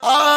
Ah!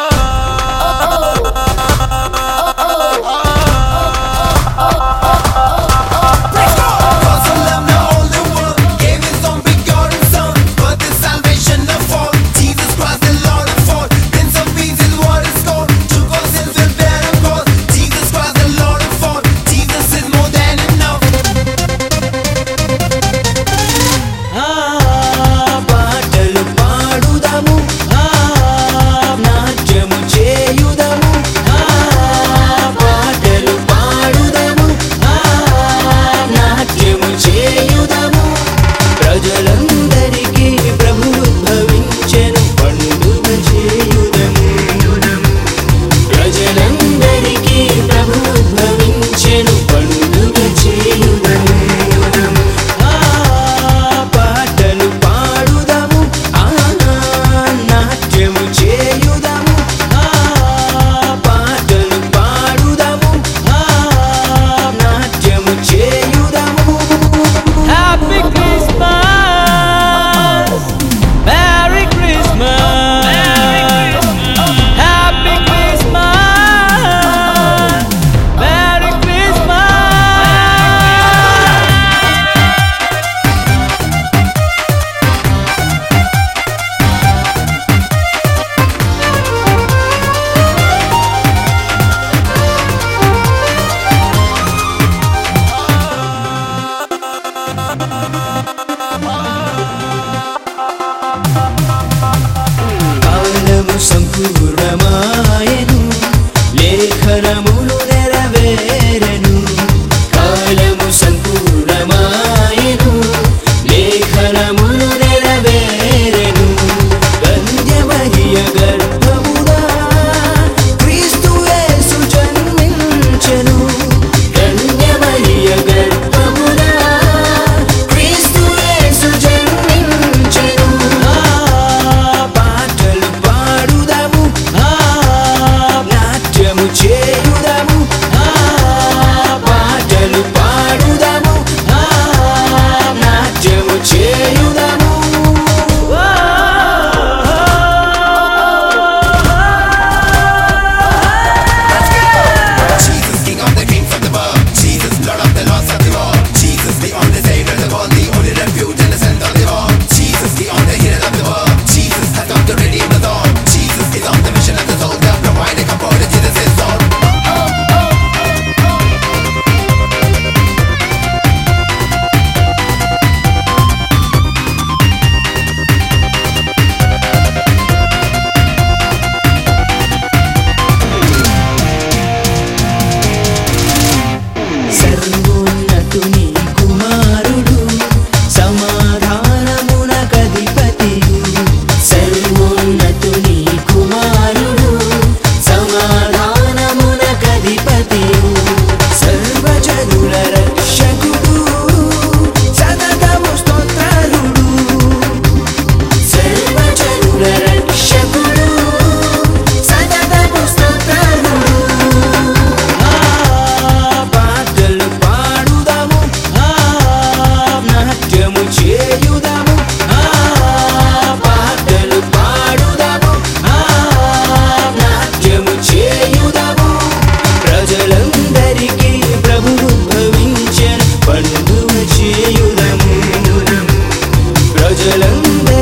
Ay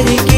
Amerika